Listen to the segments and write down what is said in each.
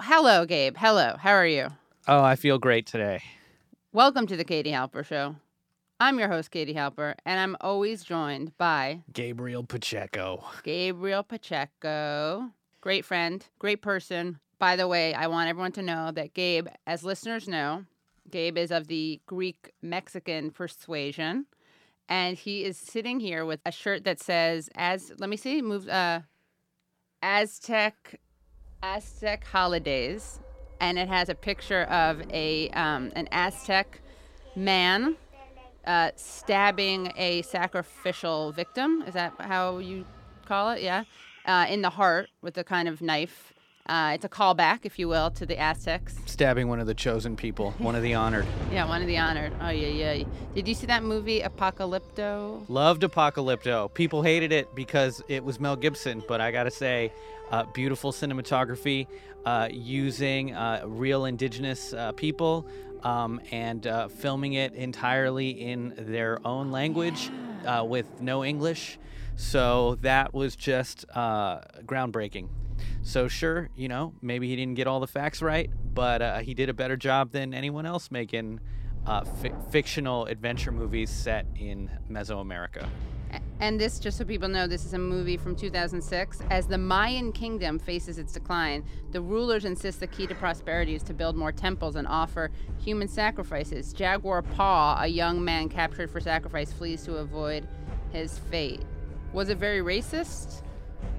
Well, hello, Gabe. Hello. How are you? Oh, I feel great today. Welcome to the Katie Halper Show. I'm your host, Katie Halper, and I'm always joined by Gabriel Pacheco. Gabriel Pacheco. Great friend, great person. By the way, I want everyone to know that Gabe, as listeners know, Gabe is of the Greek Mexican persuasion, and he is sitting here with a shirt that says "As." Let me see. Move. Uh, Aztec, Aztec holidays, and it has a picture of a um, an Aztec man uh, stabbing a sacrificial victim. Is that how you call it? Yeah, uh, in the heart with a kind of knife. Uh, it's a callback, if you will, to the Aztecs. Stabbing one of the chosen people, one of the honored. Yeah, one of the honored. Oh yeah, yeah. Did you see that movie Apocalypto? Loved Apocalypto. People hated it because it was Mel Gibson, but I gotta say, uh, beautiful cinematography, uh, using uh, real indigenous uh, people, um, and uh, filming it entirely in their own language uh, with no English. So that was just groundbreaking. So sure, you know, maybe he didn't get all the facts right, but uh, he did a better job than anyone else making uh, fi- fictional adventure movies set in Mesoamerica. And this, just so people know, this is a movie from 2006. As the Mayan kingdom faces its decline, the rulers insist the key to prosperity is to build more temples and offer human sacrifices. Jaguar Paw, a young man captured for sacrifice, flees to avoid his fate. Was it very racist?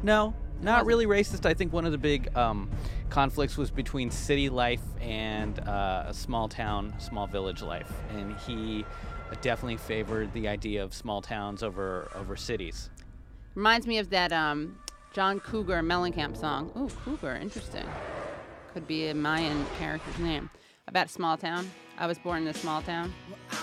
No, not really racist. I think one of the big um, conflicts was between city life and uh, small town, small village life, and he definitely favored the idea of small towns over over cities. Reminds me of that um, John Cougar Mellencamp song. Oh, Cougar, interesting. Could be a Mayan character's name. About a small town. I was born in a small town. Well,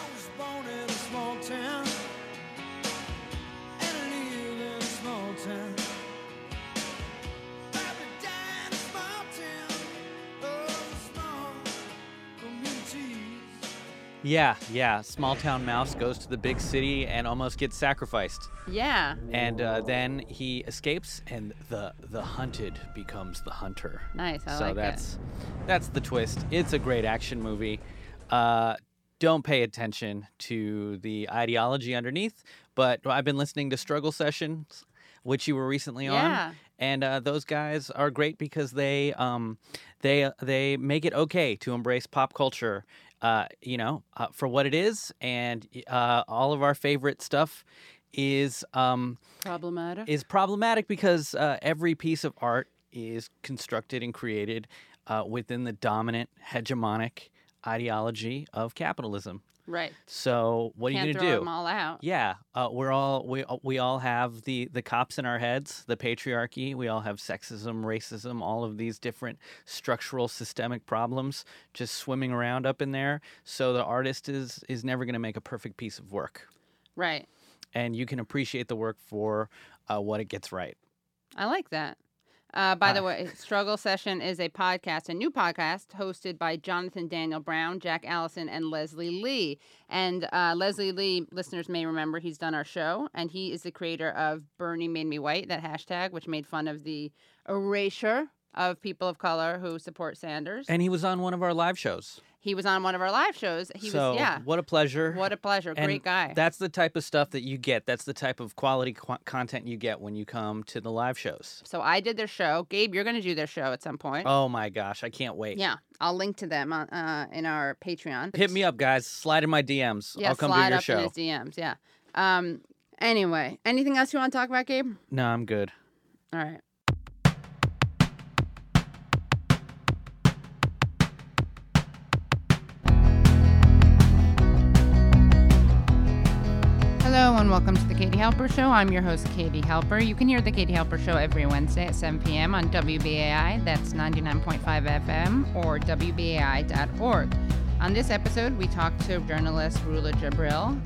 Yeah, yeah. Small town mouse goes to the big city and almost gets sacrificed, Yeah. and uh, then he escapes, and the the hunted becomes the hunter. Nice. I so like that's that's the twist. It's a great action movie. Uh, don't pay attention to the ideology underneath, but I've been listening to Struggle Sessions, which you were recently Yeah. on, and uh, those guys are great because they um, they they make it okay to embrace pop culture. Uh, you know, uh, for what it is, and uh, all of our favorite stuff is um. Problematic. is problematic because uh, every piece of art is constructed and created uh, within the dominant hegemonic ideology of capitalism. Right. So what are Can't you gonna do? them all out. Yeah, uh, we're all we we all have the the cops in our heads, the patriarchy. We all have sexism, racism, all of these different structural systemic problems just swimming around up in there. So the artist is is never going to make a perfect piece of work, Right. and you can appreciate the work for uh, what it gets right. I like that. Uh, by the Ah. way, Struggle Session is a podcast, a new podcast hosted by Jonathan Daniel Brown, Jack Allison, and Leslie Lee. And uh, Leslie Lee, listeners may remember, he's done our show, and he is the creator of Bernie Made Me White, that hashtag, which made fun of the erasure of people of color who support Sanders. And he was on one of our live shows. He was on one of our live shows. He so was, yeah. what a pleasure. What a pleasure. And Great guy. That's the type of stuff that you get. That's the type of quality qu- content you get when you come to the live shows. so I did their show. Gabe, you're going to do their show at some point. Oh my gosh, I can't wait. Yeah, I'll link to them on, uh, in our Patreon. Hit me up, guys. Slide in my DMs. Yeah, I'll come slide do your up show. in his DMs. Yeah. Um. Anyway, anything else you want to talk about, Gabe? No, I'm good. All right. Hello and welcome to the Katie Halper Show. I'm your host, Katie Halper. You can hear the Katie Halper Show every Wednesday at 7 p.m. on WBAI, that's 99.5 FM, or WBAI.org. On this episode, we talk to journalist Rula Jebreal.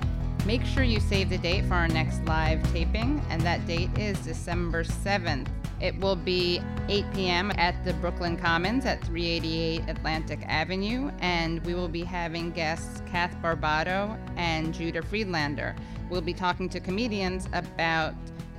Make sure you save the date for our next live taping, and that date is December 7th. It will be 8 p.m. at the Brooklyn Commons at 388 Atlantic Avenue, and we will be having guests Kath Barbadoro and Judah Friedlander. We'll be talking to comedians about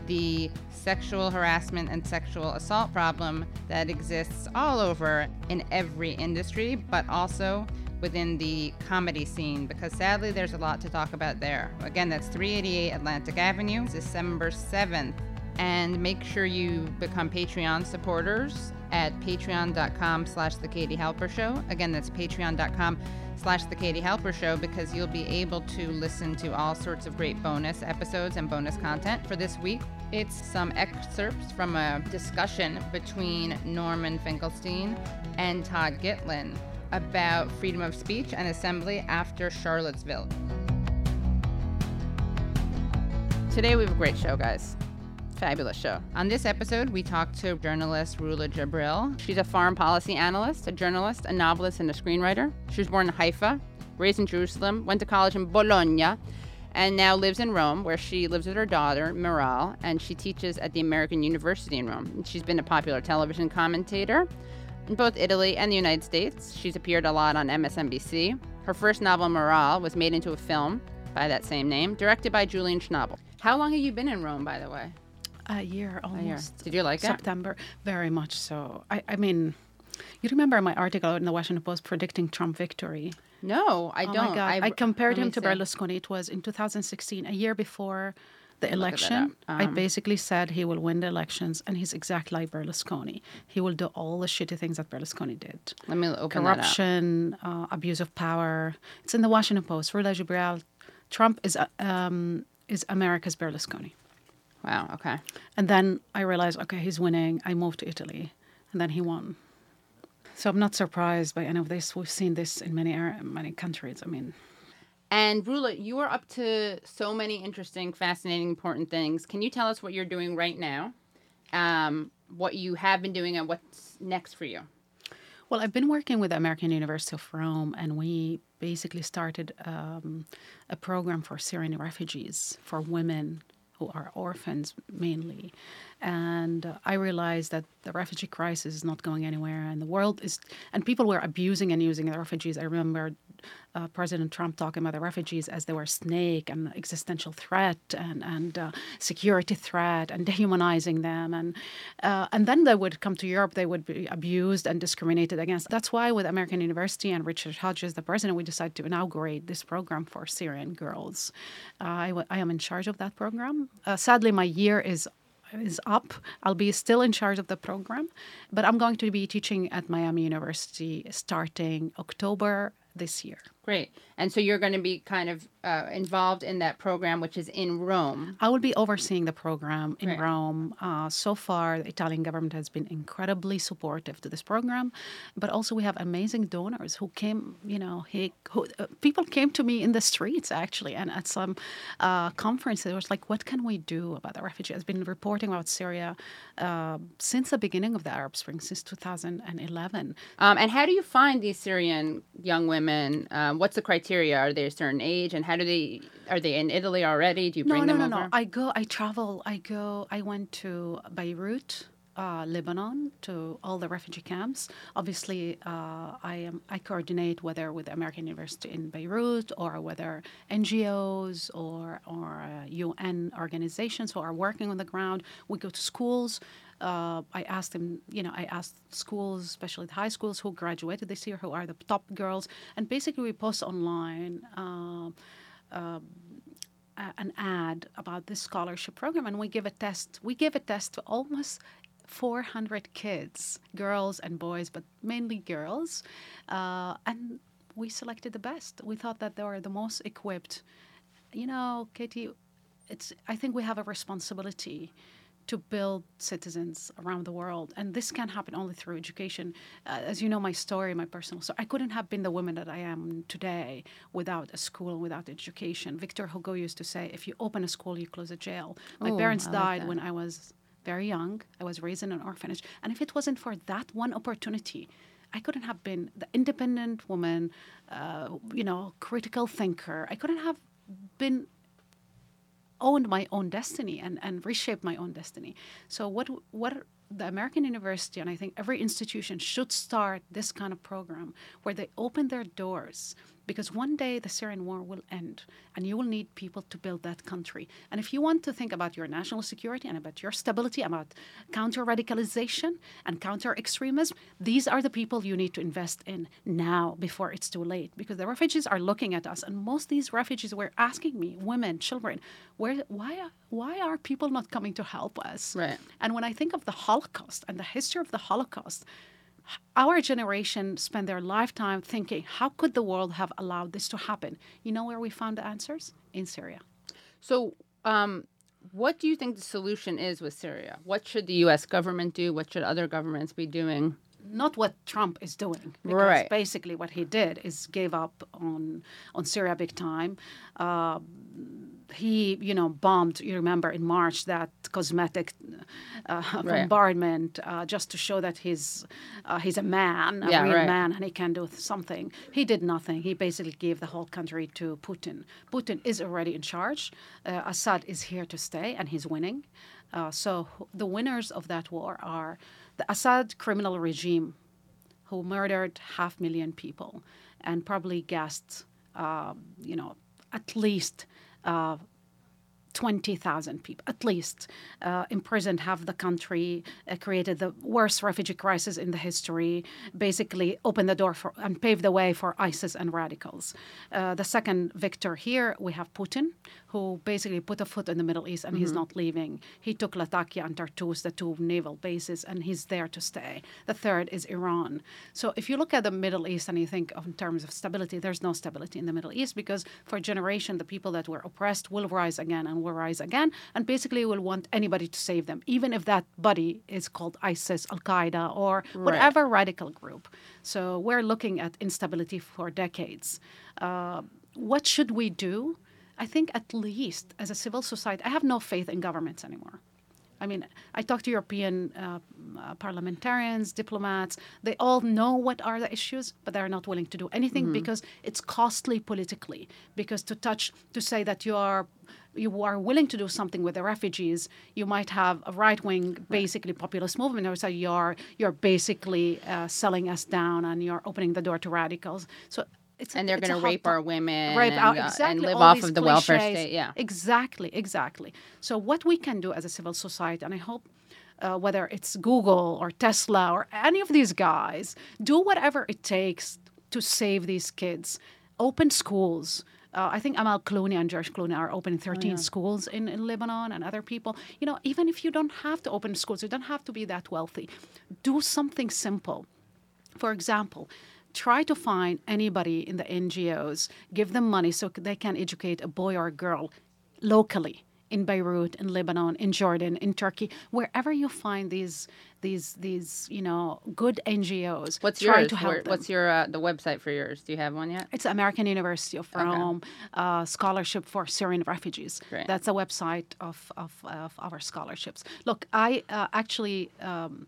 the sexual harassment and sexual assault problem that exists all over in every industry, but also within the comedy scene because sadly there's a lot to talk about there. Again, that's 388 Atlantic Avenue, December 7th. And make sure you become Patreon supporters at patreon.com slash the Katie Halper Show. Again, that's patreon.com slash the Katie Halper Show because you'll be able to listen to all sorts of great bonus episodes and bonus content for this week. It's some excerpts from a discussion between Norman Finkelstein and Todd Gitlin about freedom of speech and assembly after Charlottesville. Today we have a great show, guys. Fabulous show. On this episode, we talked to journalist Rula Jebreal. She's a foreign policy analyst, a journalist, a novelist, and a screenwriter. She was born in Haifa, raised in Jerusalem, went to college in Bologna, and now lives in Rome, where she lives with her daughter, Miral, and she teaches at the American University in Rome. She's been a popular television commentator in both Italy and the United States. She's appeared a lot on MSNBC. Her first novel, Miral, was made into a film by that same name, directed by Julian Schnabel. How long have you been in Rome, by the way? A year A year. almost. Did you like it? September, very much so. I, I mean, you remember my article in the Washington Post predicting Trump victory? No, I oh don't. my God. I, compared him to see. Berlusconi. It was in 2016, a year before the Look at that election. up. I Um, basically said he will win the elections, and he's exactly like Berlusconi. He will do all the shitty things that Berlusconi did. Let me open that up. Corruption, uh, abuse of power. It's in the Washington Post. Rula Jebreal, Trump is uh, um, is America's Berlusconi. Wow. Okay. And then I realized, okay, he's winning. I moved to Italy, and then he won. So I'm not surprised by any of this. We've seen this in many many countries. I mean, And Rula, you are up to so many interesting, fascinating, important things. Can you tell us what you're doing right now? Um, what you have been doing and what's next for you? well, I've been working with the American University of Rome, and we basically started um, a program for Syrian refugees for women who are orphans mainly. And uh, I realized that the refugee crisis is not going anywhere, and the world is, and people were abusing and using the refugees. I remember uh, President Trump talking about the refugees as they were snake and existential threat and and uh, security threat and dehumanizing them, and uh, and then they would come to Europe, they would be abused and discriminated against. That's why with American University and Richard Hodges, the president, we decided to inaugurate this program for Syrian girls. Uh, I, w- I am in charge of that program. Uh, sadly, my year is is up. I'll be still in charge of the program, but I'm going to be teaching at Miami University starting October this year. Great. And so you're going to be kind of uh, involved in that program, which is in Rome. I will be overseeing the program in Right. Rome. Uh, so far, the Italian government has been incredibly supportive to this program, but also we have amazing donors who came. You know, he who, uh, people came to me in the streets actually, and at some uh, conference, it was like, "What can we do about the refugees?" I've been reporting about Syria uh, since the beginning of the Arab Spring, since 2011. Um, and how do you find these Syrian young women? Um, what's the criteria? Are they a certain age? And how do they, are they in Italy already? Do you bring no, them no, over? no, no. No. I go. I travel. I go. I went to Beirut, uh, Lebanon, to all the refugee camps. Obviously, uh, I am. I coordinate whether with American University in Beirut or whether NGOs or or uh, UN organizations who are working on the ground. We go to schools. Uh, I asked them, you know, I asked schools, especially the high schools who graduated this year, who are the top girls, and basically we post online. um a- an ad about this scholarship program. And we give a test we give a test to almost 400 kids girls and boys but mainly girls. Uh, and we selected the best. We thought that they were the most equipped. You know katie it's i think we have a responsibility to build citizens around the world. And this can happen only through education. Uh, as you know, my story, my personal story, I couldn't have been the woman that I am today without a school, without education. Victor Hugo used to say, if you open a school, you close a jail. My Ooh, parents I died that. when I was very young. I was raised in an orphanage. And if it wasn't for that one opportunity, I couldn't have been the independent woman, uh, you know, critical thinker. I couldn't have been owned my own destiny and, and reshaped my own destiny. So what what the American University and I think every institution should start this kind of program where they open their doors because one day the Syrian war will end and you will need people to build that country. And if you want to think about your national security and about your stability, about counter radicalization and counter extremism, these are the people you need to invest in now before it's too late because the refugees are looking at us and most of these refugees were asking me, women, children, where why why are people not coming to help us? Right. And when I think of the Holocaust and the history of the Holocaust, our generation spent their lifetime thinking, how could the world have allowed this to happen? You know where we found the answers? In Syria. So, um, what do you think the solution is with Syria? What should the U.S. government do? What should other governments be doing? Not what Trump is doing. Because Right. Basically, what he did is gave up on on Syria big time. Uh, he, you know, bombed. You remember in March that cosmetic uh, Right. bombardment uh, just to show that he's uh, he's a man, a Yeah, real right. man, and he can do something. He did nothing. He basically gave the whole country to Putin. Putin is already in charge. Uh, Assad is here to stay, and he's winning. Uh, so the winners of that war are the Assad criminal regime, who murdered half million people and probably gassed, uh, you know, at least. Uh, 20,000 people, at least, uh, imprisoned half the country, uh, created the worst refugee crisis in the history, basically opened the door for and paved the way for ISIS and radicals. Uh, the second victor here, we have Putin, who basically put a foot in the Middle East and he's not leaving. He took Latakia and Tartus, the two naval bases, and he's there to stay. The third is Iran. So if you look at the Middle East and you think of in terms of stability, there's no stability in the Middle East because for a generation, the people that were oppressed will rise again and will rise again, and basically will want anybody to save them, even if that body is called ISIS, Al Qaeda, or whatever radical group. So we're looking at instability for decades. Uh, what should we do? I think at least as a civil society, I have no faith in governments anymore. I mean, I talk to European uh, uh, parliamentarians, diplomats. They all know what are the issues, but they're not willing to do anything because it's costly politically. Because to touch, to say that you are you are willing to do something with the refugees, you might have a right wing, basically populist movement, or say you're you're basically uh, selling us down and you're opening the door to radicals. So. It's And they're going to rape our women rape and, out uh, and live off of the welfare state. Yeah. Exactly, exactly. So what we can do as a civil society, and I hope uh, whether it's Google or Tesla or any of these guys, do whatever it takes to save these kids. Open schools. Uh, I think Amal Clooney and George Clooney are opening 13 schools in, in Lebanon and other people. You know, even if you don't have to open schools, you don't have to be that wealthy. Do something simple. For example, try to find anybody in the NGOs, give them money so they can educate a boy or a girl locally in Beirut, in Lebanon, in Jordan, in Turkey, wherever you find these these these you know good NGOs. What's try yours? to help Where- what's your uh, the website for yours? Do you have one yet? It's American University of Rome uh, Scholarship for Syrian Refugees. Great. That's a website of, of, of our scholarships. Look, I uh, actually. Um,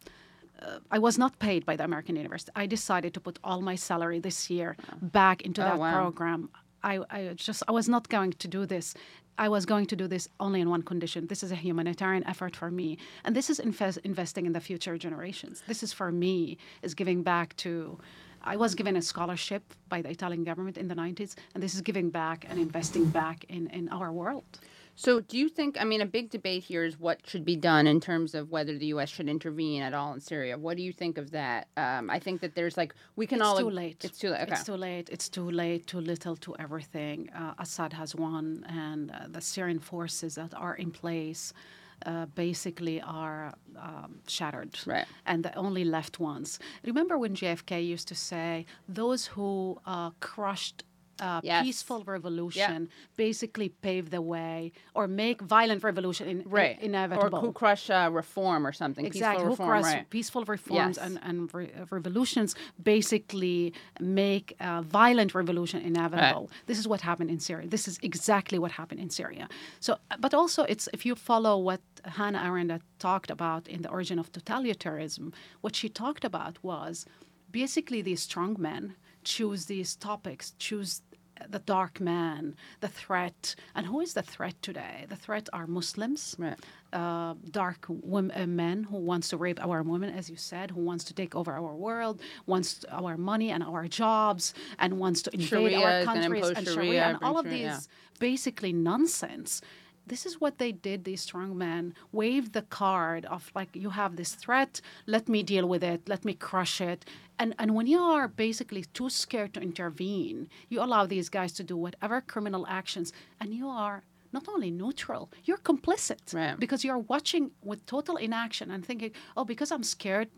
uh, I was not paid by the American University. I decided to put all my salary this year back into Oh, that wow. program. I, I just I was not going to do this. I was going to do this only in one condition. This is a humanitarian effort for me, and this is invest, investing in the future generations. This is for me is giving back to. I was given a scholarship by the Italian government in the 90s, and this is giving back and investing back in, in our world. So, do you think? I mean, a big debate here is what should be done in terms of whether the U.S. should intervene at all in Syria. What do you think of that? Um, I think that there's like we can it's all. too late. It's too late. Okay. It's too late. It's too late. Too little. Too everything. Uh, Assad has won, and uh, the Syrian forces that are in place uh, basically are um, shattered. Right. And the only left ones. Remember when JFK used to say, "Those who uh, crushed." Uh, Yes. Peaceful revolution basically pave the way, or make violent revolution in, right. inevitable. Or who crush uh, reform or something. Exactly. Peaceful Who reform. cross right. peaceful reforms Yes. and, and re- revolutions basically make a violent revolution inevitable. This is what happened in Syria. This is exactly what happened in Syria. So, but also, it's if you follow what Hannah Arendt talked about in the origin of totalitarianism, what she talked about was basically these strong men choose these topics, choose the dark man, the threat. And who is the threat today? The threat are Muslims, Right. uh, dark wom- uh, men who wants to rape our women, as you said, who wants to take over our world, wants our money and our jobs, and wants to invade Sharia our countries and Sharia, Sharia and all of these basically nonsense. This is what they did, these strong men. Waved the card of like, you have this threat, let me deal with it, let me crush it. And, and when you are basically too scared to intervene, you allow these guys to do whatever criminal actions, and you are not only neutral, you're complicit Right. because you're watching with total inaction and thinking, oh, because I'm scared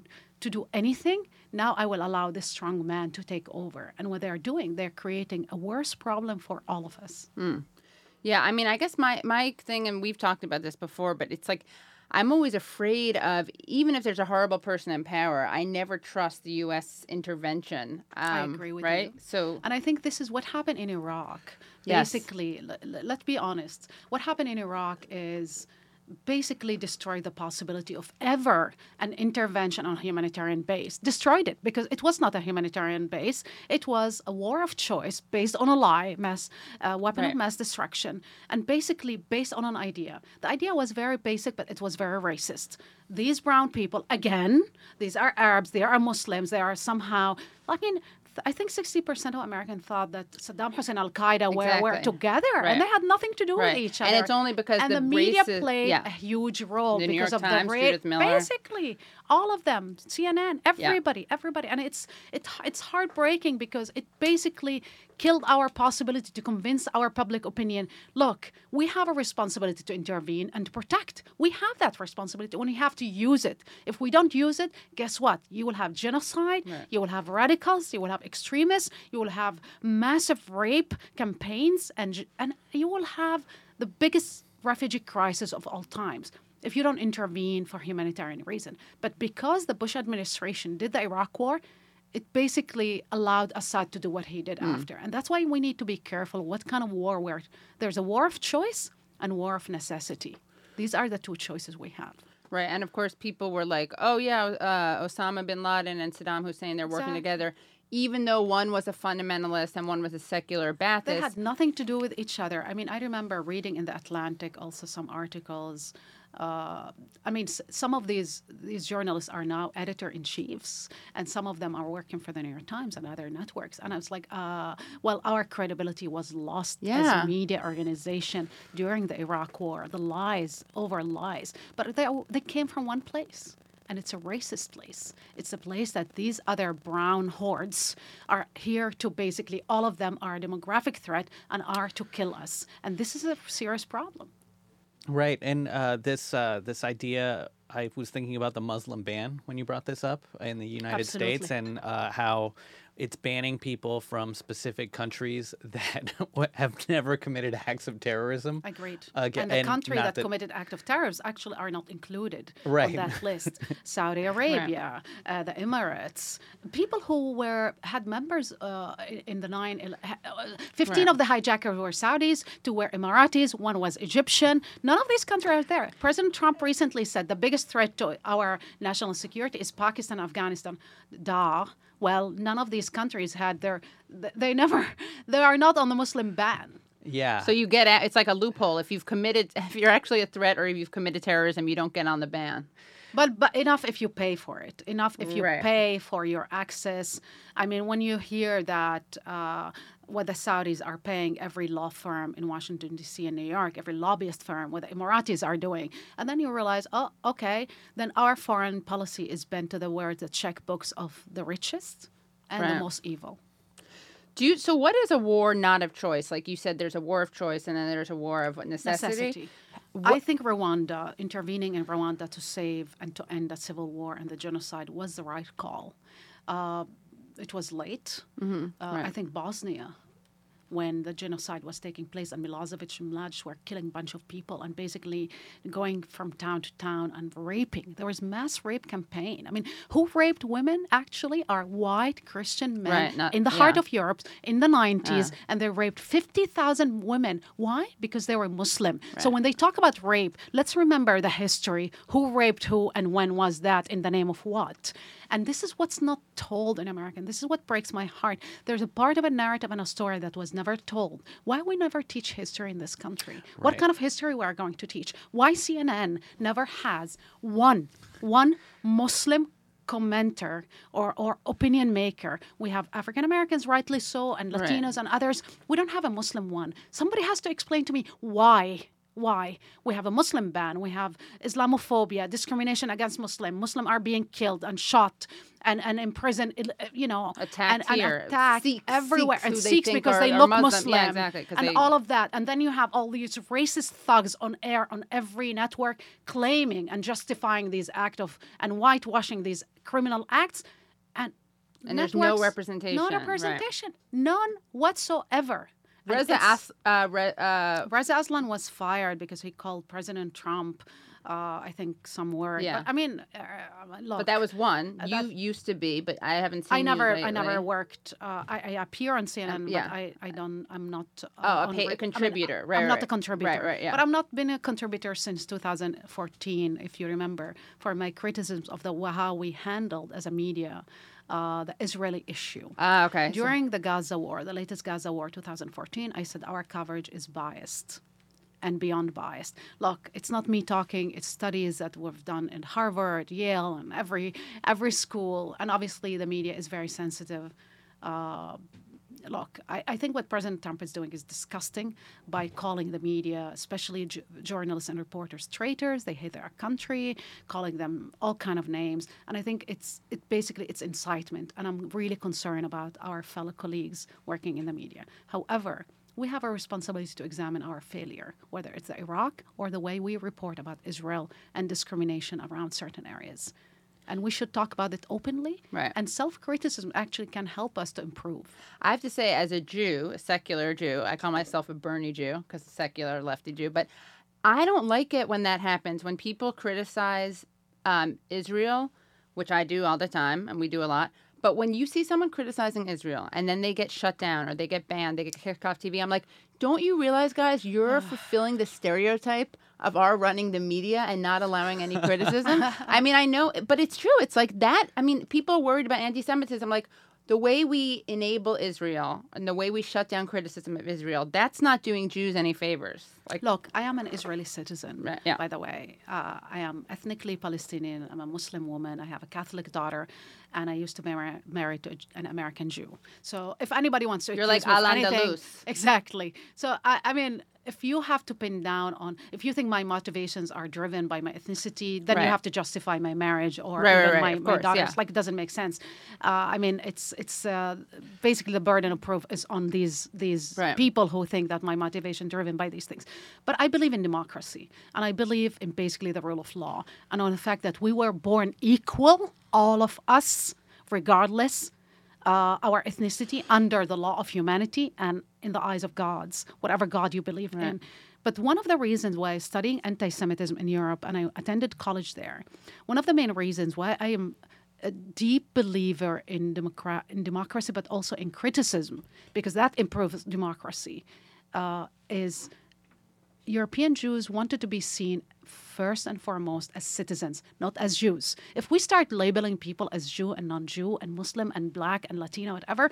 to do anything, now I will allow this strong man to take over. And what they're doing, they're creating a worse problem for all of us. Hmm. Yeah, I mean, I guess my my thing, and we've talked about this before, but it's like I'm always afraid of even if there's a horrible person in power, I never trust the U.S. intervention. I um, agree with right? you. So And I think this is what happened in Iraq. Yes. Basically, let's be honest. What happened in Iraq is basically destroyed the possibility of ever an intervention on a humanitarian base. Destroyed it because it was not a humanitarian base. It was a war of choice based on a lie, mass uh, weapon Right. of mass destruction, and basically based on an idea. The idea was very basic, but it was very racist. These brown people, again, these are Arabs, they are Muslims, they are somehow. I mean. I think 60% of Americans thought that Saddam Hussein and Al Qaeda were, were together Right. and they had nothing to do Right. with each other. And it's only because and the the, media racist- played yeah. a huge role The because of Times, the Miller. Basically, all of them, CNN, everybody, everybody, and it's it, it's heartbreaking because it basically killed our possibility to convince our public opinion. Look, we have a responsibility to intervene and to protect. We have that responsibility. When we have to use it. If we don't use it, guess what? You will have genocide. You will have radicals. You will have extremists. You will have massive rape campaigns, and and you will have the biggest refugee crisis of all times if you don't intervene for humanitarian reason. But because the Bush administration did the Iraq war, it basically allowed Assad to do what he did after. And that's why we need to be careful what kind of war where there's a war of choice and war of necessity. These are the two choices we have. Right, and of course, people were like, "Oh yeah, uh, Osama bin Laden and Saddam Hussein, they're working Exactly. together." Even though one was a fundamentalist and one was a secular They had nothing to do with each other. I mean, I remember reading in the Atlantic also some articles. Uh, I mean, s- some of these these journalists are now editor in chiefs, and some of them are working for the New York Times and other networks. And I was like, uh, well, our credibility was lost Yeah. as a media organization during the Iraq War. The lies over lies, but they they came from one place and it's a racist place. It's a place that these other brown hordes are here to basically, all of them are a demographic threat and are to kill us. And this is a serious problem. Right, and uh, this uh, this idea, I was thinking about the Muslim ban when you brought this up in the United States, and uh, how it's banning people from specific countries that have never committed acts of terrorism. Agreed. Aga- and the and country that, that- committed act of terrorism actually are not included Right. on that list. Saudi Arabia, uh, the Emirates, people who were had members uh, in- in the nine, el- ha- uh, 15 Right. of the hijackers were Saudis, two were Emiratis, one was Egyptian. None of these countries are there. President Trump recently said the biggest threat to our national security is Pakistan, Afghanistan. Duh. Well, none of these countries had their, they never, they are not on the Muslim ban. Yeah. so you get at, it's like a loophole. If you've committed, if you're actually a threat or if you've committed terrorism, you don't get on the ban. But but enough if you pay for it. Enough if you Right. pay for your access. I mean, when you hear that uh, what the Saudis are paying every law firm in Washington D.C. and New York, every lobbyist firm, what the Emiratis are doing, and then you realize, oh, okay, then our foreign policy is bent to the word the checkbooks of the richest and Right. the most evil. Do you? So what is a war not of choice? Like you said, there's a war of choice, and then there's a war of what, necessity. necessity. I think Rwanda, intervening in Rwanda to save and to end the civil war and the genocide was the right call. Uh, it was late. Uh, I think Bosnia, when the genocide was taking place and Milosevic and Mladic were killing a bunch of people and basically going from town to town and raping. There was mass rape campaign. I mean, who raped women actually are white Christian men Right, not- in the heart yeah. of Europe in the 90s, and they raped 50,000 women. Why? Because they were Muslim. So when they talk about rape, let's remember the history who raped who and when was that in the name of what? And this is what's not told in America. And This is what breaks my heart. There's a part of a narrative and a story that was never told. Why we never teach history in this country? What kind of history we are going to teach? Why CNN never has one one Muslim commenter or, or opinion maker. We have African Americans, rightly so, and Right. Latinos and others. We don't have a Muslim one. Somebody has to explain to me why. Why? We have a Muslim ban. We have Islamophobia, discrimination against Muslim. Muslim are being killed and shot and, and imprisoned, uh, you know, Attacked and, and attacked Sikhs- everywhere. Sikhs and who they Sikhs because are- they look Muslim. Muslim. Yeah, exactly, And they- all of that. And then you have all these racist thugs on air on every network claiming and justifying these act of and whitewashing these criminal acts. And, And there's no representation, No right. representation. None whatsoever. Reza, As, uh, Re, uh, Reza Aslan was fired because he called President Trump, uh, I think, some word. Yeah. But, I mean, uh, look. but that was one. Uh, you used to be, but I haven't seen I never, I never worked. Uh, I, I appear on CNN, yeah. but I, I don't. I'm not. Uh, Oh, a on pa- a re- I mean, contributor. Right, I'm not a contributor. Right, right, yeah. But I've not been a contributor since 2014, if you remember, for my criticisms of the how we handled as a media uh, the Israeli issue. Ah, okay. so- During the Gaza war, the latest Gaza war, 2014, I said our coverage is biased and beyond biased. Look, it's not me talking, it's studies that we've done in Harvard, Yale, and every every school. And obviously the media is very sensitive. Uh, look, I, I think what President Trump is doing is disgusting by calling the media, especially j- journalists and reporters, traitors. They hate their country, calling them all kind of names. And I think it's it basically it's incitement. And I'm really concerned about our fellow colleagues working in the media. However, we have a responsibility to examine our failure, whether it's Iraq or the way we report about Israel and discrimination around certain areas. And we should talk about it openly. Right. And self criticism actually can help us to improve. I have to say, as a Jew, a secular Jew, I call myself a Bernie Jew because secular lefty Jew, but I don't like it when that happens. When people criticize um, Israel, which I do all the time, and we do a lot. But when you see someone criticizing Israel and then they get shut down or they get banned, they get kicked off TV, I'm like, don't you realize, guys, you're fulfilling the stereotype of our running the media and not allowing any criticism? I mean, I know, but it's true. It's like that. I mean, people are worried about anti Semitism. Like, the way we enable Israel and the way we shut down criticism of Israel, that's not doing Jews any favors. Like, Look, I am an Israeli citizen, Right, yeah. by the way. Uh, I am ethnically Palestinian. I'm a Muslim woman. I have a Catholic daughter, and I used to marry, marry to an American Jew. So if anybody wants to You're like anything, Al-Andalus. exactly. So I, I mean, if you have to pin down on, if you think my motivations are driven by my ethnicity, then Right. you have to justify my marriage or Right, even right, my, my course, daughters. yeah. Like it doesn't make sense. Uh, I mean, it's it's uh, basically the burden of proof is on these these people who think that my motivation driven by these things. But I believe in democracy and I believe in basically the rule of law and on the fact that we were born equal, all of us, regardless uh, our ethnicity, under the law of humanity and in the eyes of gods, whatever God you believe in. But one of the reasons why I studying anti Semitism in Europe, and I attended college there, one of the main reasons why I am a deep believer in, democra- in democracy, but also in criticism, because that improves democracy, uh, is European Jews wanted to be seen first and foremost as citizens, not as Jews. If we start labeling people as Jew and non Jew and Muslim and black and Latino, whatever,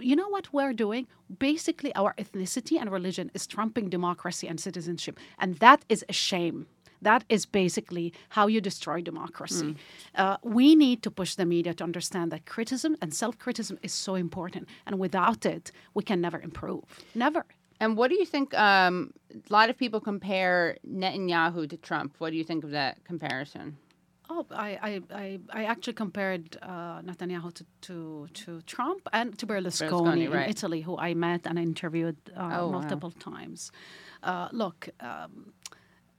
you know what we're doing? Basically, our ethnicity and religion is trumping democracy and citizenship. And that is a shame. That is basically how you destroy democracy. Uh, we need to push the media to understand that criticism and self criticism is so important. And without it, we can never improve. Never. And what do you think? Um, a lot of people compare Netanyahu to Trump. What do you think of that comparison? Oh, I, I, I, I actually compared uh, Netanyahu to, to, to Trump and to Berlusconi, Berlusconi, in right. Italy, who I met and interviewed uh, Oh, wow. multiple times. Uh, look, um,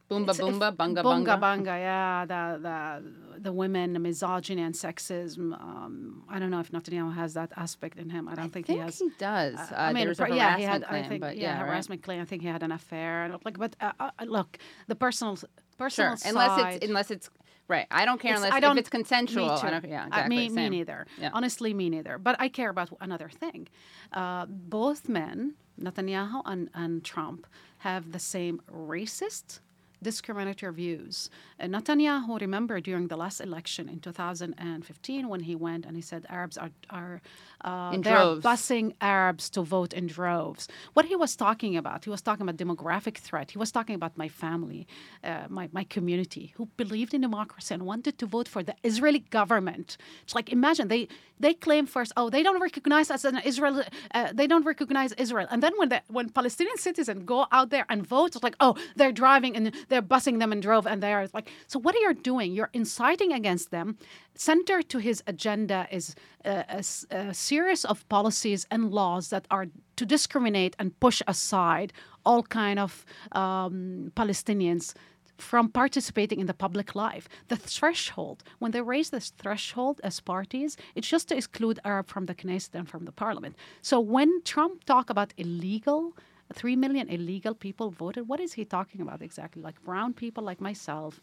Boomba it's- boomba, it's- bunga bunga bunga. bunga, yeah, the the the women, the misogyny and sexism. Um, I don't know if Netanyahu has that aspect in him. I don't I think, think he has. he does. Uh, I mean, a yeah, he had. claim, I think, but yeah, yeah, right. harassment claim. I think he had an affair. And like, but uh, uh, look, the personal, personal Sure, unless it's unless it's right. I don't care It's- unless I don't- if it's consensual. Me I don't, yeah, Uh, exactly. me, me neither. Yeah. Honestly, me neither. But I care about another thing. Uh, both men, Netanyahu and, and Trump, have the same racist, discriminatory views. Uh, Netanyahu, remember during the last election in 2015 when he went and he said Arabs are, are uh, In they are busing Arabs to vote in droves. What he was talking about, he was talking about demographic threat. He was talking about my family, uh, my, my community, who believed in democracy and wanted to vote for the Israeli government. It's like imagine they they claim first, oh, they don't recognize us as an Israel, uh, they don't recognize Israel, and then when the when Palestinian citizens go out there and vote, it's like, oh, they're driving and they're busing them in drove, and they are like, so what are you doing? You're inciting against them. Center to his agenda is a series of policies and laws that are to discriminate and push aside all kind of um, Palestinians from participating in the public life. The threshold, when they raise this threshold as parties, it's just to exclude Arab from the Knesset and from the parliament. So when Trump talk about illegal, three million illegal people voted, what is he talking about exactly? Like brown people like myself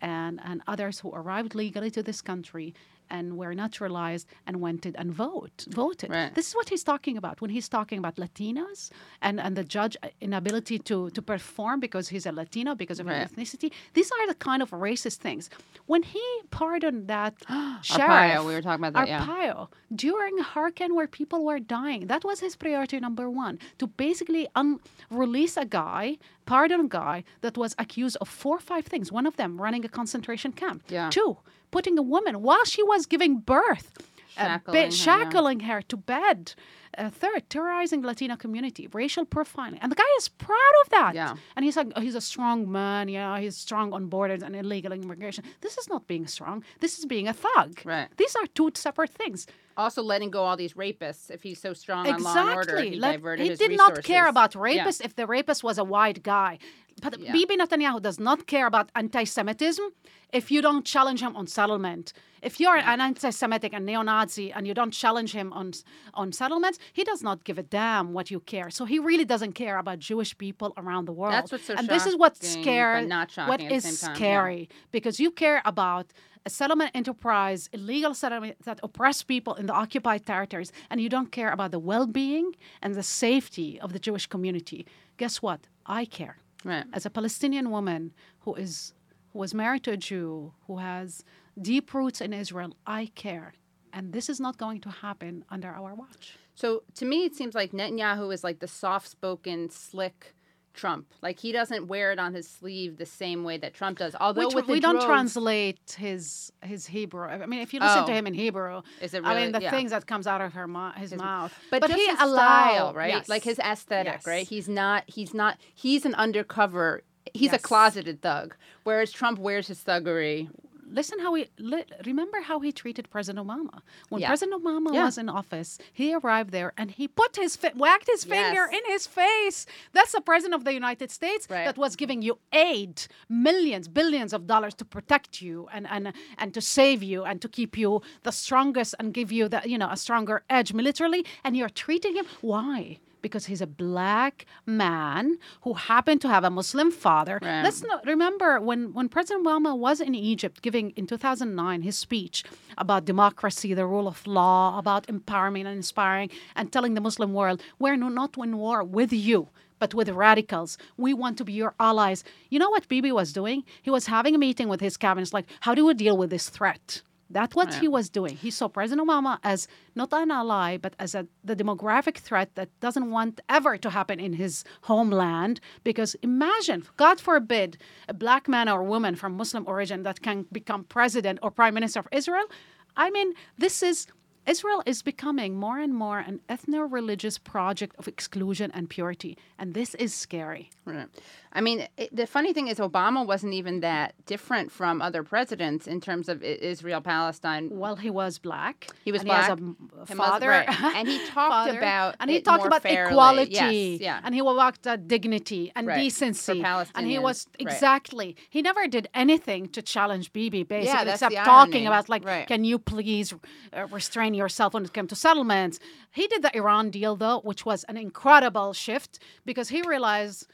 and, and others who arrived legally to this country and were naturalized and went in and vote voted. Right. This is what he's talking about when he's talking about Latinas and, and the judge uh, inability to, to perform because he's a Latino because of Right. his ethnicity. These are the kind of racist things. When he pardoned that sheriff, Arpaio, we were talking about that, yeah. During a hurricane where people were dying, that was his priority number one to basically un- release a guy, pardon a guy that was accused of four or five things. One of them running a concentration camp. Yeah. Two, putting a woman while she was giving birth, uh, Shackling her, yeah. her to bed. Uh, third, terrorizing Latino community, racial profiling, and the guy is proud of that. Yeah. And he's like, he's a strong man. Yeah, he's strong on borders and illegal immigration. This is not being strong. This is being a thug. Right. These are two separate things. Also letting go all these rapists. If he's so strong on law and order, Exactly. he Let- he did not care about Yeah. rapists if the rapist was a white guy. But Yeah. Bibi Netanyahu does not care about anti-Semitism if you don't challenge him on settlement. If you're an anti-Semitic and neo-Nazi and you don't challenge him on on settlements, he does not give a damn what you care. So he really doesn't care about Jewish people around the world. That's what's so and this is what's shocking, scary. not what shocking at the is time, yeah. scary because you care about a settlement enterprise, illegal settlement that oppress people in the occupied territories, and you don't care about the well-being and the safety of the Jewish community. Guess what? I care. Right. As a Palestinian woman who is who was married to a Jew who has deep roots in Israel, I care. And this is not going to happen under our watch. So to me, it seems like Netanyahu is like the soft-spoken, slick Trump. Like he doesn't wear it on his sleeve the same way that Trump does. Although Which we don't droves- translate his his Hebrew. I mean, if you listen to Oh. him in Hebrew, Is it I mean, the yeah. things that comes out of her mou- his, mouth. but, just he his style, right? yes. Like his aesthetic, Yes. right? He's not. He's not. He's an undercover. He's a closeted thug, whereas Trump wears his thuggery. Listen how he li- remember how he treated President Obama when Yeah. President Obama Yeah. was in office. He arrived there and he put his fi- whacked his finger in his face. That's the president of the United States Right. that was giving you aid, millions, billions of dollars to protect you and and and to save you and to keep you the strongest and give you the you know a stronger edge militarily. And you're treating him why? Because he's a black man who happened to have a Muslim father. Right. Let's not remember when, when President Obama was in Egypt giving in 2009 his speech about democracy, the rule of law, about empowerment and inspiring, and telling the Muslim world, we're not in war with you. But with radicals, we want to be your allies. You know what Bibi was doing? He was having a meeting with his cabinet. It's like, how do we deal with this threat? That's what he was doing. He saw President Obama as not an ally, but as a, the demographic threat that doesn't want ever to happen in his homeland. Because imagine, God forbid, a black man or woman from Muslim origin that can become president or prime minister of Israel. I mean, this is. Israel is becoming more and more an ethno religious project of exclusion and purity. And this is scary. Right. I mean, it, the funny thing is, Obama wasn't even that different from other presidents in terms of Israel Palestine. Well, he was black. He was and He a black. a was- father. right. And he talked father, about and he talked about fairly. equality. Yes, yeah. And he walked uh, dignity and Right. For decency. And he was Palestinians, right. exactly. He never did anything to challenge Bibi, basically, that's except talking about like, can you please uh, restrain yourself when it comes to settlements? He did the Iran deal though, which was an incredible shift because he realized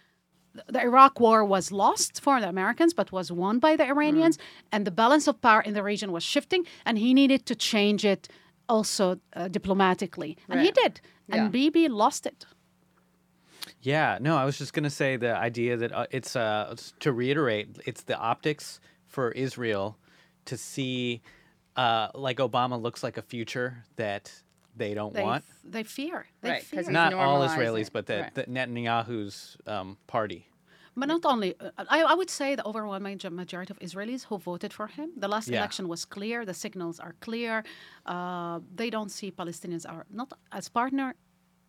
the Iraq war was lost for the Americans, but was won by the Iranians, and the balance of power in the region was shifting, and he needed to change it also uh, diplomatically, and he did. And Yeah. Bibi lost it. Yeah, no, I was just gonna say the idea that uh, it's uh to reiterate, it's the optics for Israel to see, uh, like Obama looks like a future that they don't They, want. they fear. They Right, 'cause fear. Not all normalizing. Israelis, but the, Right. the Netanyahu's um, party. But not only, uh, I, I would say the overwhelming majority of Israelis who voted for him. The last Yeah. election was clear. The signals are clear. Uh, they don't see Palestinians are not as partner.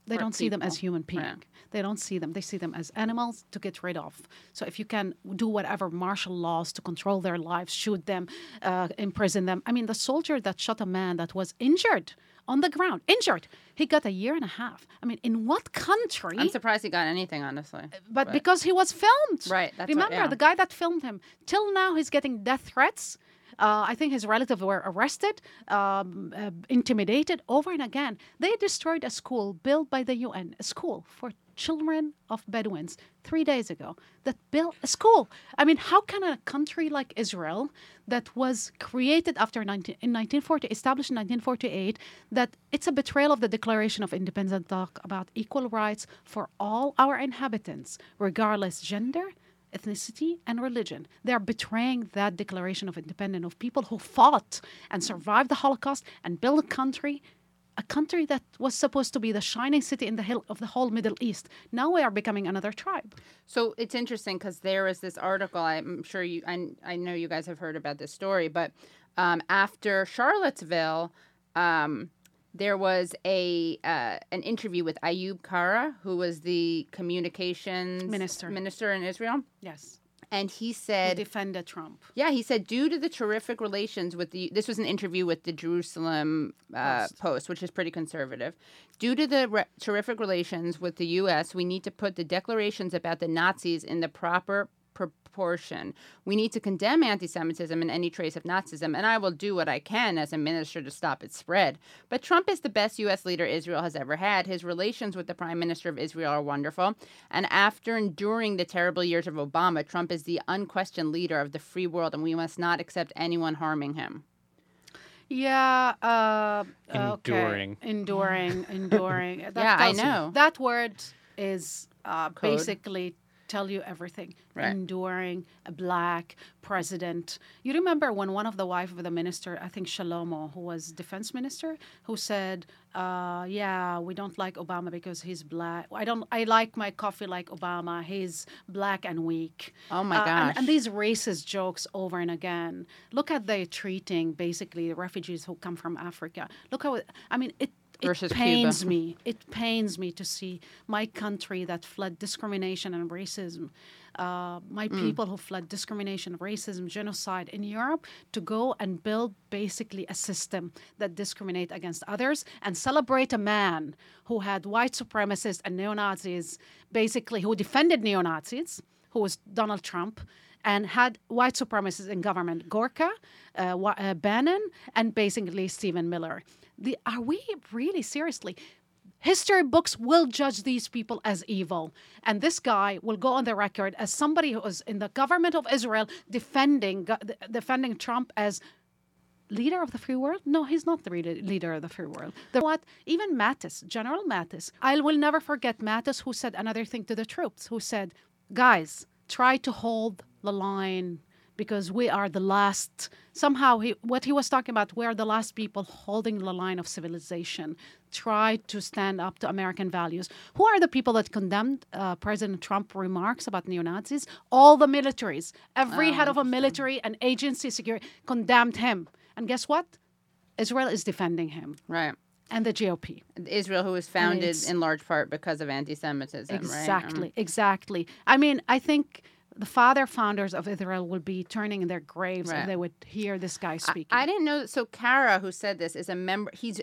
They don't see them as human being. They don't see them. They see them as animals to get rid of. So if you can do whatever martial laws to control their lives, shoot them, uh, imprison them. I mean, the soldier that shot a man that was injured on the ground, injured, he got a year and a half. I mean, in what country? I'm surprised he got anything, honestly. but because he was filmed. Right, that's what- Remember yeah. the guy that filmed him? Till now, he's getting death threats. Uh, I think his relatives were arrested, um, uh, intimidated over and again. They destroyed a school built by the UN, a school for children of Bedouins three days ago that built a school. I mean, how can a country like Israel, that was created after 19, in 1940, established in 1948, that it's a betrayal of the Declaration of Independence, talk about equal rights for all our inhabitants, regardless gender, ethnicity, and religion. They are betraying that Declaration of Independence of people who fought and survived the Holocaust and built a country a country that was supposed to be the shining city in the hill of the whole Middle East. Now we are becoming another tribe. So it's interesting because there is this article. I'm sure you, I, I know you guys have heard about this story, but um, after Charlottesville, um, there was a uh, an interview with Ayub Kara, who was the communications Minister. minister in Israel, Yes. and he said, defended Trump. yeah, he said due to the terrific relations with the this was an interview with the Jerusalem uh, Post. Post. which is pretty conservative. Due to the re- terrific relations with the U.S., we need to put the declarations about the Nazis in the proper proportion. We need to condemn anti-Semitism and any trace of Nazism, and I will do what I can as a minister to stop its spread. But Trump is the best U.S. leader Israel has ever had. His relations with the Prime Minister of Israel are wonderful, and after enduring the terrible years of Obama, Trump is the unquestioned leader of the free world, and we must not accept anyone harming him. Yeah. Uh, Enduring. Okay. Enduring. Enduring. That Yeah, I know. that word is uh, basically tell you everything. Right. Enduring, a black president. You remember when one of the wife of the minister, I think Shalomo, who was defense minister, who said, uh, "Yeah, we don't like Obama because he's black. I don't. I like my coffee like Obama. He's black and weak." Oh my Uh, and- gosh. and these racist jokes over and again. Look at they treating basically the refugees who come from Africa. Look how I mean it. It Versus Cuba. pains me. It pains me to see my country that fled discrimination and racism, uh, my Mm. people who fled discrimination, racism, genocide in Europe, to go and build basically a system that discriminate against others and celebrate a man who had white supremacists and neo Nazis, basically who defended neo Nazis, who was Donald Trump, and had white supremacists in government, Gorka, uh, uh, Bannon, and basically Stephen Miller. The, are we really seriously? History books will judge these people as evil. And this guy will go on the record as somebody who was in the government of Israel defending, defending Trump as leader of the free world? No, he's not the leader of the free world. The what? Even Mattis, General Mattis. I will never forget Mattis, who said another thing to the troops, who said, "Guys, try to hold the line." Because we are the last. Somehow, he, what he was talking about, we are the last people holding the line of civilization. Try to stand up to American values. Who are the people that condemned uh, President Trump remarks about neo Nazis? All the militaries. Every Oh, head of a military and agency security condemned him. And guess what? Israel is defending him Right. and the GOP. Israel, who was founded in large part because of anti-Semitism, right? Um, Exactly, exactly. I mean, I think the father founders of Israel would be turning in their graves Right. if they would hear this guy I, speaking. I didn't know. So Kara, who said this, is a member. He's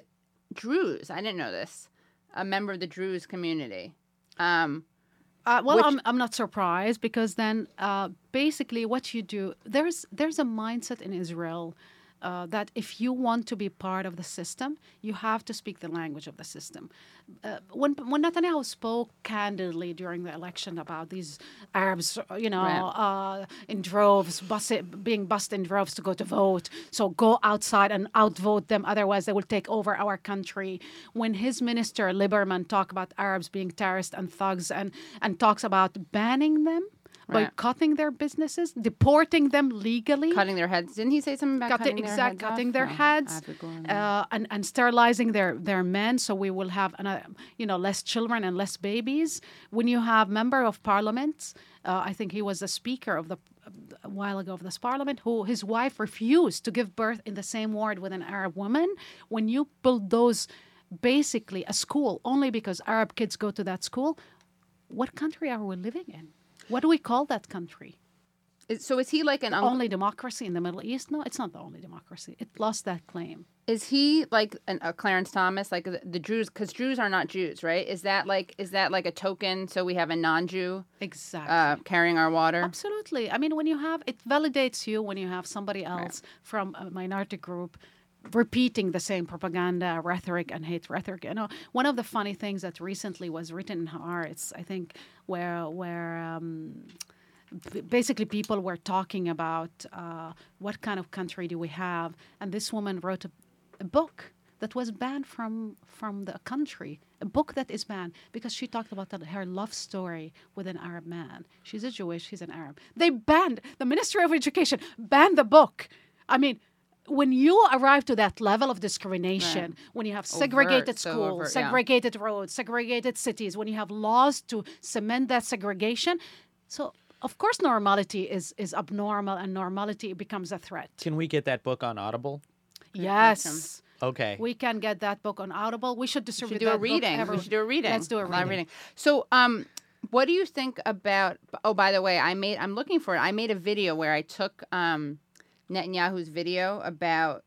Druze. I didn't know this. A member of the Druze community. Um, Uh, well, Which- I'm, I'm not surprised because then uh, basically what you do there's there's a mindset in Israel Uh, that if you want to be part of the system, you have to speak the language of the system. Uh, when when Netanyahu spoke candidly during the election about these Arabs, you know, uh, in droves, bus- being bussed in droves to go to vote, so go outside and outvote them, otherwise they will take over our country. When his minister Lieberman talk about Arabs being terrorists and thugs, and and talks about banning them. Right. cutting their businesses, deporting them legally, Cutting their heads. Didn't he say something about cutting cutting their exact heads cutting off? their No, heads I have to go on. uh, and and sterilizing their their men so we will have an, uh, you know less children and less babies when you have member of parliament uh, i think he was the speaker of the a while ago of this parliament who his wife refused to give birth in the same ward with an arab woman when you bulldoze basically a school only because arab kids go to that school what country are we living in what do we call that country Is- so is he like an uncle? only democracy in the Middle East? No, it's not the only democracy. It lost that claim. Is he like an, a Clarence Thomas, like the, the Jews? Because Jews are not Jews, right? Is that like is that like a token? So we have a non-Jew Exactly. uh, carrying our water. Absolutely. I mean, when you have it validates you when you have somebody else from a minority group repeating the same propaganda rhetoric and hate rhetoric. You know, one of the funny things that recently was written in Haaretz, I think, where where. Um, Basically, people were talking about uh, what kind of country do we have, and this woman wrote a, a book that was banned from from the country. A book that is banned because she talked about that, her love story with an Arab man. She's a Jewish, he's an Arab. They banned the Ministry of Education banned the book. I mean, when you arrive to that level of discrimination, when you have segregated so schools, overt, yeah. segregated roads, segregated cities, when you have laws to cement that segregation, so of course normality is is abnormal and normality becomes a threat. Can we get that book on Audible? Yes. Okay. We can get that book on Audible. We should We should do a that book reading. every- We should do a reading. Let's do a live reading. So, um, what do you think about? Oh, by the way, I made. I'm looking for it. I made a video where I took um, Netanyahu's video about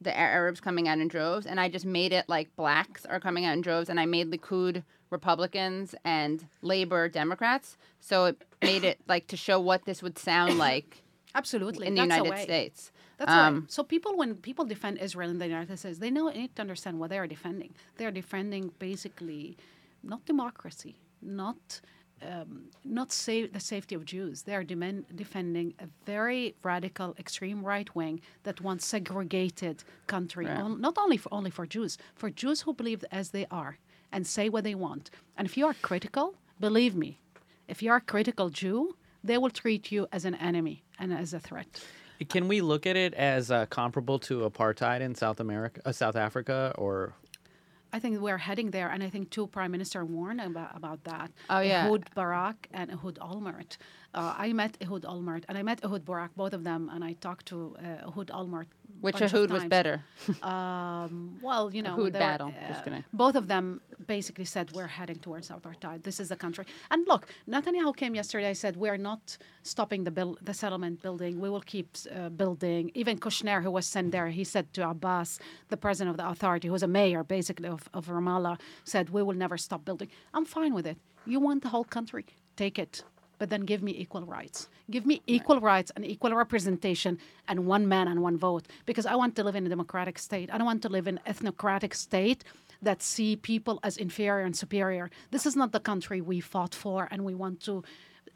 the Arabs coming out in droves, and I just made it like blacks are coming out in droves, and I made Likud Republicans and Labor Democrats. So it made it like to show what this would sound like Absolutely. in the That's United. States. That's right. Um, So people, when people defend Israel in the United States, they know need to understand what they are defending. They are defending basically not democracy, not um, not sa- the safety of Jews. They are demen- defending a very radical, extreme right wing that wants segregated country, on, not only for only for Jews, for Jews who believe as they are and say what they want. And if you are critical, believe me, if you are a critical Jew, they will treat you as an enemy and as a threat. Can we look at it as uh, comparable to apartheid in South America, uh, South Africa, or I think we're heading there, and I think two prime minister warned about, about that. Oh, yeah. Ehud Barak and Ehud Olmert. Uh, I met Ehud Olmert, and I met Ehud Barak, both of them, and I talked to uh, Ehud Olmert. which Ehud was better. Um, well, you know, Ehud were, battle. Just uh, both of them basically said we're heading towards apartheid. This is the country. And look, Netanyahu came yesterday. I said we're not stopping the bill, the settlement building. We will keep uh, building. Even Kushner, who was sent there, he said to Abbas, the president of the authority, who was a mayor basically of, of Ramallah, said we will never stop building. I'm fine with it. You want the whole country, take it. But then give me equal rights. Give me equal rights and equal representation and one man and one vote. Because I want to live in a democratic state. I don't want to live in an ethnocratic state that see people as inferior and superior. This is not the country we fought for and we want to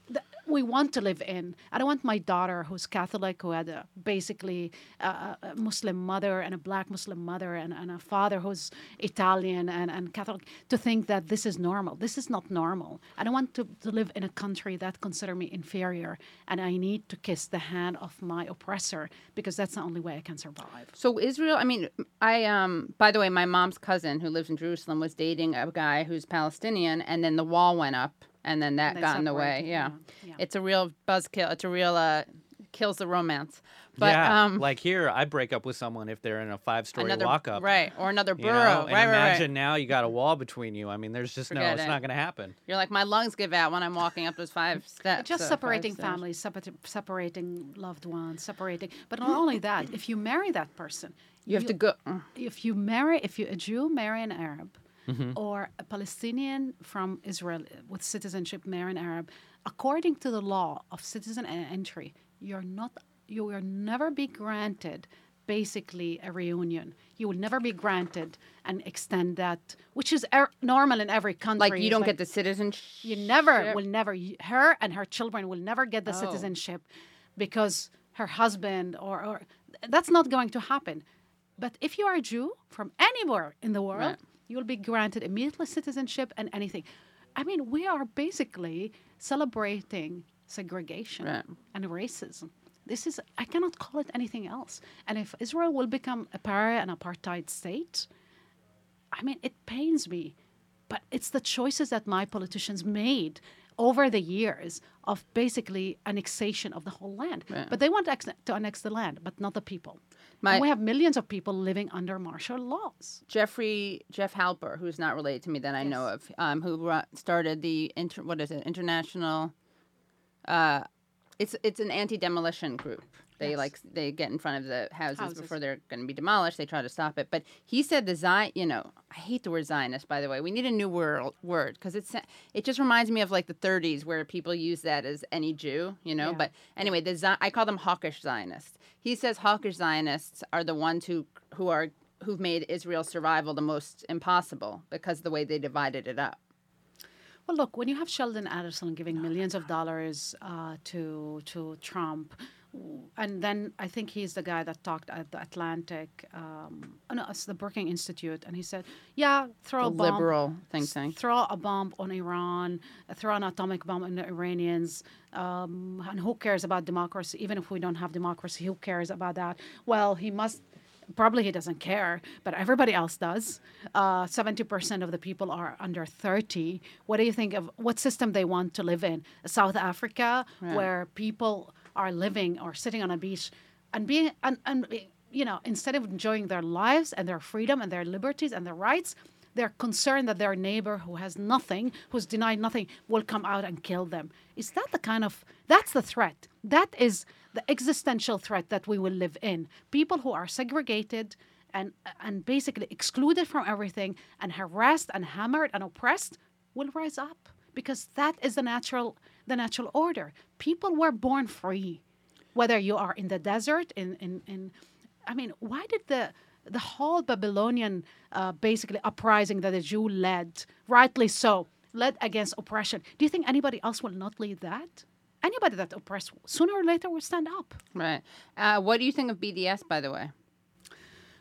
th- we want to live in. I don't want my daughter, who's Catholic, who had a, basically a, a Muslim mother and a black Muslim mother, and, and a father who's Italian and, and Catholic, to think that this is normal. This is not normal. I don't want to, to live in a country that consider me inferior, and I need to kiss the hand of my oppressor because that's the only way I can survive. So Israel, I mean, I um. By the way, my mom's cousin who lives in Jerusalem was dating a guy who's Palestinian, and then the wall went up, and then that They got in the way. Yeah. yeah, yeah. It's a real buzzkill. It's a real uh, kills the romance. But yeah, um, like here, I break up with someone if they're in a five-story another walk-up, right or another you borough. know? And right, right, imagine right. now you got a wall between you. I mean, there's just no, it's it. not going to happen. You're like my lungs give out when I'm walking up those five steps. just uh, separating families, separ- separating loved ones, separating. But not only that, if you marry that person, You have to go. if you marry, if you a Jew marry an Arab, or a Palestinian from Israel with citizenship marry an Arab, according to the law of citizen en- entry, you're not, you will never be granted basically a reunion. You will never be granted and extend that, which is er- normal in every country. Like you don't get the citizenship. you never will never her and her children will never get the Oh. citizenship because her husband or, or that's not going to happen. But if you are a Jew from anywhere in the world, Right. you will be granted immediately citizenship and anything. I mean, we are basically celebrating segregation Right. and racism. This is I cannot call it anything else. And if Israel will become a pariah and apartheid state, I mean, it pains me, but it's the choices that my politicians made over the years of basically annexation of the whole land. Right. But they want to annex the land, but not the people. My- and we have millions of people living under martial laws. Jeffrey Jeff Halper, who's not related to me that I know of, um, who started the inter, what is it international. Uh, it's it's an anti-demolition group. They Yes. like they get in front of the houses, Houses. before they're going to be demolished. They try to stop it, but he said the Zion. You know, I hate the word Zionist. By the way, we need a new word word because it's it just reminds me of like the 30s where people use that as any Jew. You know, Yeah. but anyway, the Zi- I call them hawkish Zionists. He says hawkish Zionists are the ones who who are who've made Israel's survival the most impossible because of the way they divided it up. Well, look, when you have Sheldon Adelson giving millions of dollars uh, to to Trump, and then I think he's the guy that talked at the Atlantic, um, oh no, it's the Brookings Institute, and he said, "Yeah, throw The a bomb, liberal think tank. throw a bomb on Iran, throw an atomic bomb on the Iranians, um, and who cares about democracy? Even if we don't have democracy, who cares about that? Well, he must. Probably he doesn't care, but everybody else does. Uh, Seventy percent of the people are under thirty. What do you think of what system they want to live in? South Africa, where people are living or sitting on a beach and being and, and you know instead of enjoying their lives and their freedom and their liberties and their rights, they're concerned that their neighbor who has nothing, who's denied nothing, will come out and kill them. Is that the kind of that's the threat? That is the existential threat that we will live in. People who are segregated and and basically excluded from everything and harassed and hammered and oppressed will rise up because that is the natural the natural order. People were born free. Whether you are in the desert in in, in I mean, why did the the whole Babylonian uh, basically uprising that the Jew led, rightly so, led against oppression? Do you think anybody else will not lead that? Anybody that oppressed sooner or later will stand up. Right. Uh, what do you think of BDS, by the way?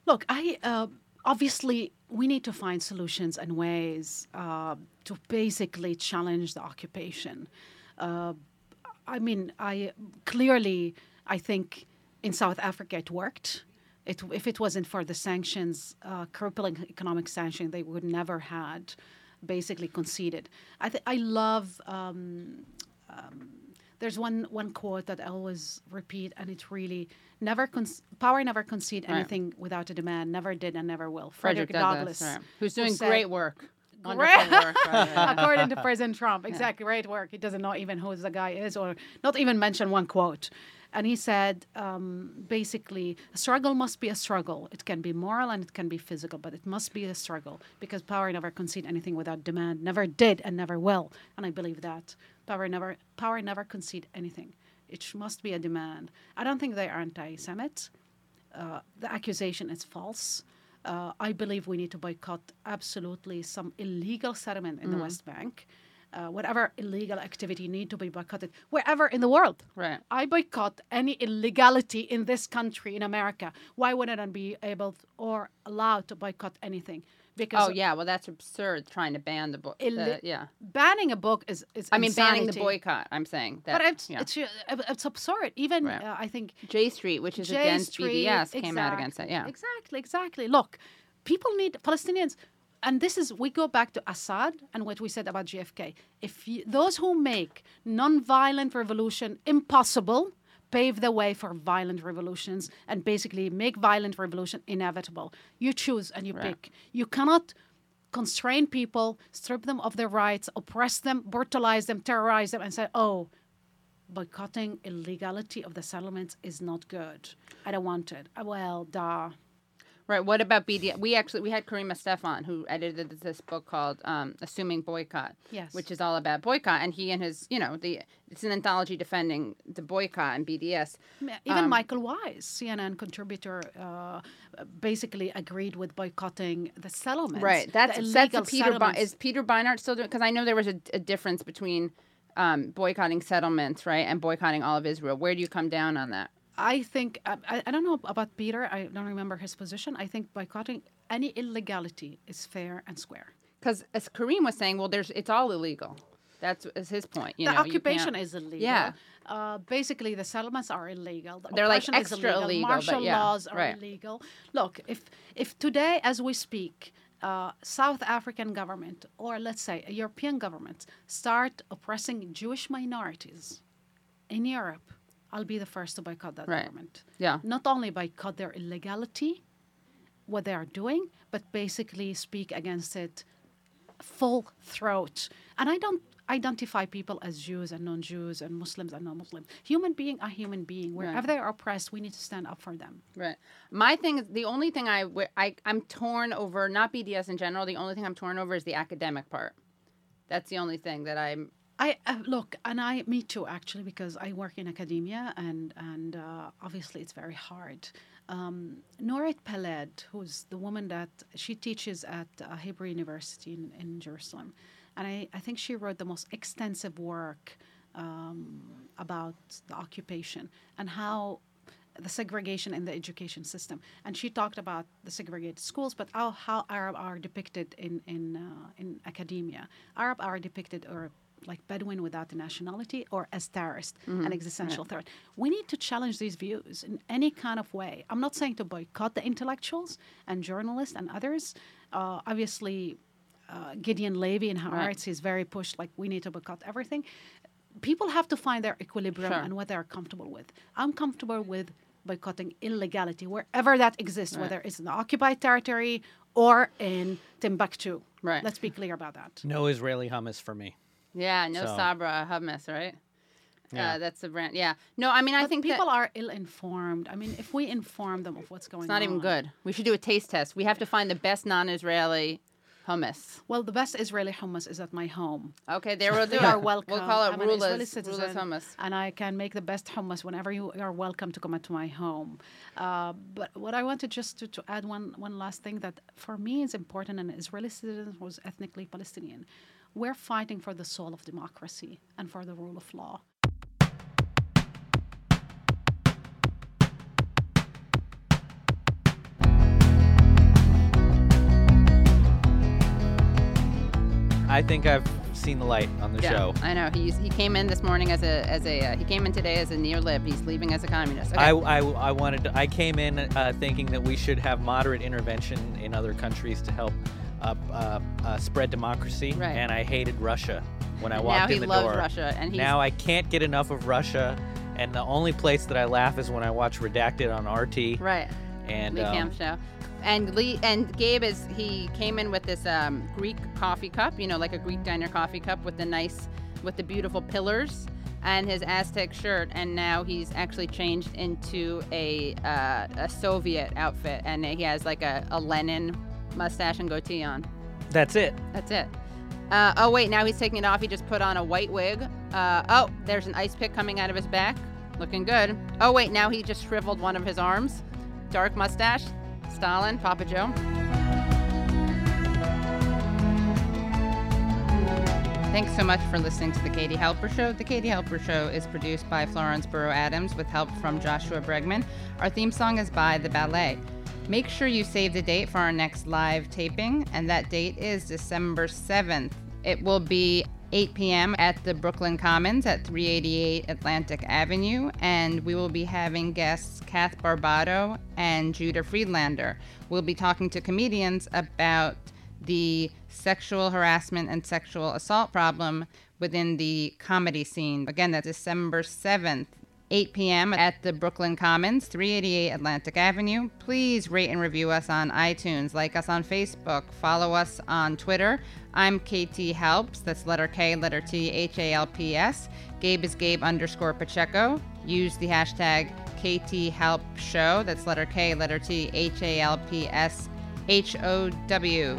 Look, I uh, obviously we need to find solutions and ways uh, to basically challenge the occupation. Uh, I mean, I clearly I think in South Africa it worked. It, if it wasn't for the sanctions, uh, crippling economic sanctions, they would never had basically conceded. I th- I love. Um, um, there's one one quote that I always repeat, and it's really never con- power never concede Right. anything without a demand, never did and never will. Frederick Douglass, right. who's who doing said- great work. Great- work. Right, right. according to President Trump. Exactly, great work. He doesn't know even who the guy is, or not even mention one quote. And he said, um, basically, a struggle must be a struggle. It can be moral and it can be physical, but it must be a struggle because power never concede anything without demand, never did and never will. And I believe that power never, power never concede anything. It must be a demand. I don't think they are anti-Semites. Uh, the accusation is false. Uh, I believe we need to boycott absolutely some illegal settlement in the West Bank. Uh, whatever illegal activity need to be boycotted wherever in the world. Right. I boycott any illegality in this country in America. Why wouldn't I be able or allowed to boycott anything? Because Oh yeah, well that's absurd trying to ban the book. Illi- yeah, banning a book is is I mean banning the boycott. I'm saying that. But it's yeah. it's it's absurd. Even Right. uh, I think J Street, which is J against Street, BDS, came out against that. Yeah. Exactly, exactly. Look, people need Palestinians, and this is we go back to Assad and what we said about JFK. If you, those who make non-violent revolution impossible pave the way for violent revolutions and basically make violent revolution inevitable. You choose and you Right. pick. You cannot constrain people, strip them of their rights, oppress them, brutalize them, terrorize them, and say, "Oh, boycotting illegality of the settlements is not good. I don't want it. Uh, Well, duh. Right. What about BDS? We actually we had Kareem Estefan who edited this book called um, "Assuming Boycott," Yes. which is all about boycott, and he and his, you know, the it's an anthology defending the boycott and BDS. Even Um, Michael Wise, CNN contributor, uh, basically agreed with boycotting the settlements. Right. That's that's a Peter. Bi- is Peter Beinart still doing? Because I know there was a, a difference between um, boycotting settlements, right, and boycotting all of Israel. Where do you come down on that? I think I, I- don't know about Peter. I don't remember his position. I think boycotting any illegality is fair and square. Because as Kareem was saying, well, there's it's all illegal. That's is his point. You the know, occupation is illegal. Yeah. Uh, basically, the settlements are illegal. The They're like extra illegal, but Martial yeah, laws are right. illegal. Look, if if today, as we speak, uh, South African government or let's say a European government start oppressing Jewish minorities in Europe, I'll be the first to boycott that Right. government. Yeah. Not only boycott their illegality, what they are doing, but basically speak against it full throat. And I don't identify people as Jews and non-Jews and Muslims and non-Muslims. Human being are human being. Wherever Right. they are oppressed, we need to stand up for them. Right. My thing is the only thing I, I I'm torn over not BDS in general. The only thing I'm torn over is the academic part. That's the only thing that I'm. I uh, look, and I, me too, actually, because I work in academia, and and uh, obviously it's very hard. Um, Nurit Peled, who's the woman that she teaches at uh, Hebrew University in, in Jerusalem, and I, I think she wrote the most extensive work um, about the occupation and how the segregation in the education system. And she talked about the segregated schools, but how, how Arab are depicted in in uh, in academia. Arab are depicted or like Bedouin without a nationality or as terrorist, an existential threat. We need to challenge these views in any kind of way. I'm not saying to boycott the intellectuals and journalists and others. Uh, obviously, uh, Gideon Levy in Haaretz is very pushed like we need to boycott everything. People have to find their equilibrium Sure. and what they're comfortable with. I'm comfortable with boycotting illegality wherever that exists, whether it's in the occupied territory or in Timbuktu. Right. Let's be clear about that. No Israeli hummus for me. Yeah. No So- Sabra hummus, right? Yeah. Uh, that's the brand. Yeah. No, I mean I But think people that are ill-informed. I mean, if we inform them of what's going it's on, not even good. We should do a taste test. We have to find the best non-Israeli hummus. Well, the best Israeli hummus is at my home. Okay, there we'll do They are welcome. We'll call it I'm an Israeli citizen, Rula's hummus. and I can make the best hummus whenever you are welcome to come to my home. Uh, but what I wanted just to, to add one one last thing that for me is important, an Israeli citizen was ethnically Palestinian. We're fighting for the soul of democracy and for the rule of law. I think I've seen the light on the Yeah, show. I know. He's he came in this morning as a as a uh, he came in today as a neo-lib. He's leaving as a communist. Okay. I, I, I wanted to, I came in uh, thinking that we should have moderate intervention in other countries to help uh, uh, uh, spread democracy, Right. and I hated Russia when I walked he in the door. Now he loves. Russia, and he's Now I can't get enough of Russia, and the only place that I laugh is when I watch Redacted on RT. right. And Lee um, show. And Lee and Gabe is he came in with this um, Greek coffee cup, you know, like a Greek diner coffee cup with the nice, with the beautiful pillars, and his Aztec shirt. And now he's actually changed into a uh, a Soviet outfit, and he has like a, a Lenin mustache and goatee on. that's it. That's it. Uh, oh wait, now he's taking it off. He just put on a white wig. Uh, oh, there's an ice pick coming out of his back, looking good. Oh wait, now he just shriveled one of his arms. Dark mustache. Stalin, Papa Joe. Thanks so much for listening to The Katie Halper Show. The Katie Halper Show is produced by Florence Barrau-Adams with help from Joshua Bregman. Our theme song is by The Ballet. Make sure you save the date for our next live taping, and that date is December 7th. It will be 8 p.m. at the Brooklyn Commons at 388 Atlantic Avenue, and we will be having guests Kath Barbadoro and Judah Friedlander. We'll be talking to comedians about the sexual harassment and sexual assault problem within the comedy scene. Again, that's December 7th. 8 p.m. at the Brooklyn Commons, 388 Atlantic Avenue. Please rate and review us on iTunes, like us on Facebook, follow us on Twitter. I'm KT Halps, that's letter K, letter T, H A L P S. Gabe is Gabe underscore Pacheco. Use the hashtag KT Halp Show. That's letter K, letter T, H A L P S H O W.